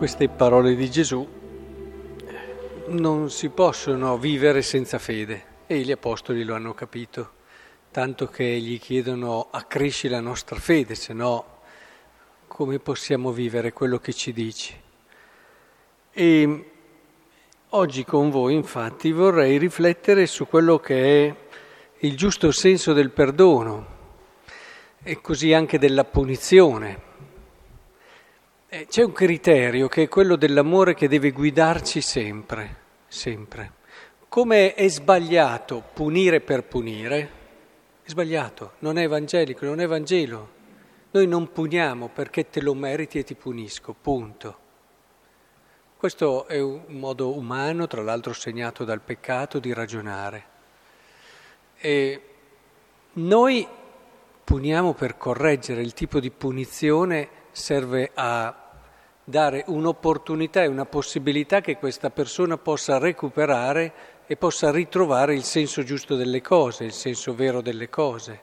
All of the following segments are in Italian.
queste parole di Gesù non si possono vivere senza fede e gli apostoli lo hanno capito, tanto che gli chiedono accresci la nostra fede, se no come possiamo vivere quello che ci dici. E oggi con voi infatti vorrei riflettere su quello che è il giusto senso del perdono e così anche della punizione c'è un criterio che è quello dell'amore che deve guidarci sempre, sempre. Come è sbagliato punire per punire, è sbagliato, non è evangelico, non è Vangelo. Noi non puniamo perché te lo meriti e ti punisco, punto. Questo è un modo umano, tra l'altro segnato dal peccato, di ragionare. E noi puniamo per correggere, il tipo di punizione serve a dare un'opportunità e una possibilità che questa persona possa recuperare e possa ritrovare il senso giusto delle cose, il senso vero delle cose.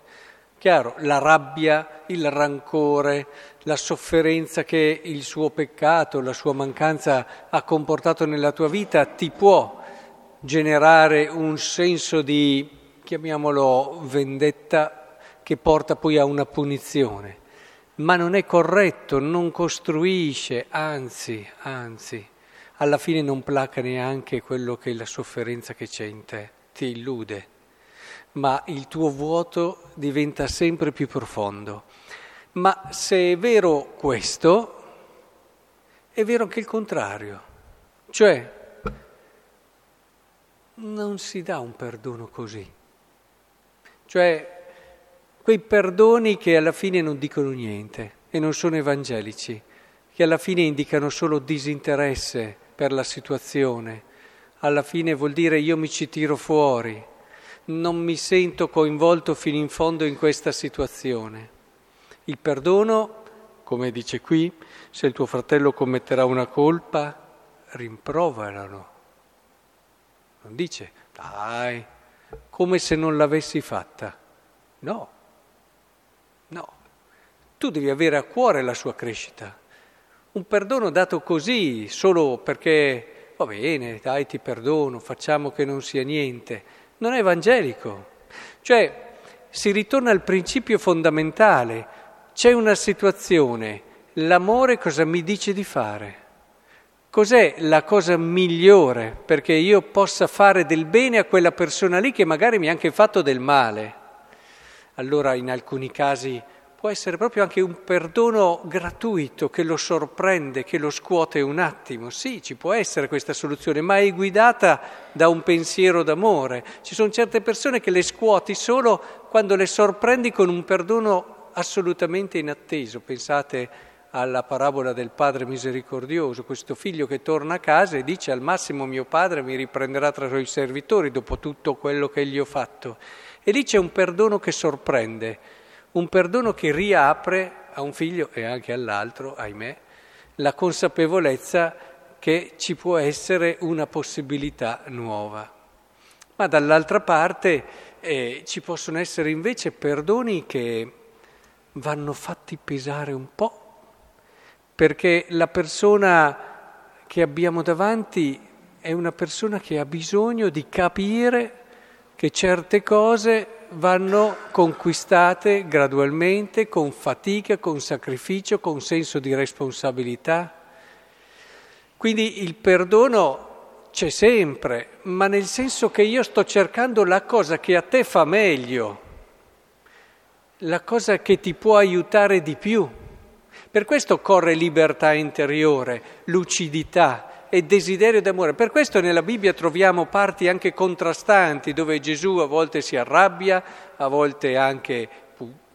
Chiaro, la rabbia, il rancore, la sofferenza che il suo peccato, la sua mancanza ha comportato nella tua vita ti può generare un senso di, chiamiamolo, vendetta che porta poi a una punizione ma non è corretto, non costruisce, anzi, anzi, alla fine non placa neanche quello che è la sofferenza che c'è in te, ti illude, ma il tuo vuoto diventa sempre più profondo. Ma se è vero questo, è vero anche il contrario, cioè non si dà un perdono così. Cioè quei perdoni che alla fine non dicono niente e non sono evangelici, che alla fine indicano solo disinteresse per la situazione. Alla fine vuol dire io mi ci tiro fuori, non mi sento coinvolto fino in fondo in questa situazione. Il perdono, come dice qui, se il tuo fratello commetterà una colpa, rimproverano. Non dice, dai, come se non l'avessi fatta. No, tu devi avere a cuore la sua crescita. Un perdono dato così, solo perché va bene, dai ti perdono, facciamo che non sia niente, non è evangelico. Cioè si ritorna al principio fondamentale, c'è una situazione, l'amore cosa mi dice di fare? Cos'è la cosa migliore perché io possa fare del bene a quella persona lì che magari mi ha anche fatto del male? allora in alcuni casi può essere proprio anche un perdono gratuito che lo sorprende, che lo scuote un attimo. Sì, ci può essere questa soluzione, ma è guidata da un pensiero d'amore. Ci sono certe persone che le scuoti solo quando le sorprendi con un perdono assolutamente inatteso. Pensate alla parabola del padre misericordioso, questo figlio che torna a casa e dice al massimo mio padre mi riprenderà tra i suoi servitori dopo tutto quello che gli ho fatto. E lì c'è un perdono che sorprende, un perdono che riapre a un figlio e anche all'altro, ahimè, la consapevolezza che ci può essere una possibilità nuova. Ma dall'altra parte eh, ci possono essere invece perdoni che vanno fatti pesare un po', perché la persona che abbiamo davanti è una persona che ha bisogno di capire che certe cose vanno conquistate gradualmente, con fatica, con sacrificio, con senso di responsabilità. Quindi il perdono c'è sempre, ma nel senso che io sto cercando la cosa che a te fa meglio, la cosa che ti può aiutare di più. Per questo corre libertà interiore, lucidità, e desiderio d'amore. Per questo nella Bibbia troviamo parti anche contrastanti, dove Gesù a volte si arrabbia, a volte anche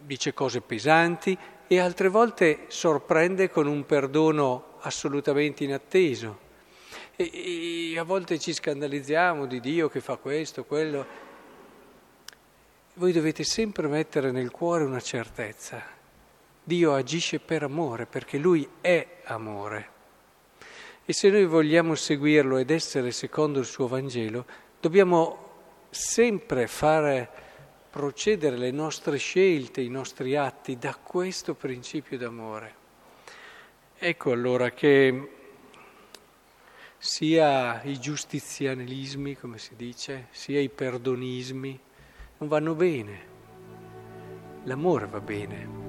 dice cose pesanti e altre volte sorprende con un perdono assolutamente inatteso. E, e a volte ci scandalizziamo di Dio che fa questo, quello. Voi dovete sempre mettere nel cuore una certezza. Dio agisce per amore, perché Lui è amore. E se noi vogliamo seguirlo ed essere secondo il suo Vangelo, dobbiamo sempre fare procedere le nostre scelte, i nostri atti da questo principio d'amore. Ecco allora che sia i giustizianelismi, come si dice, sia i perdonismi, non vanno bene. L'amore va bene.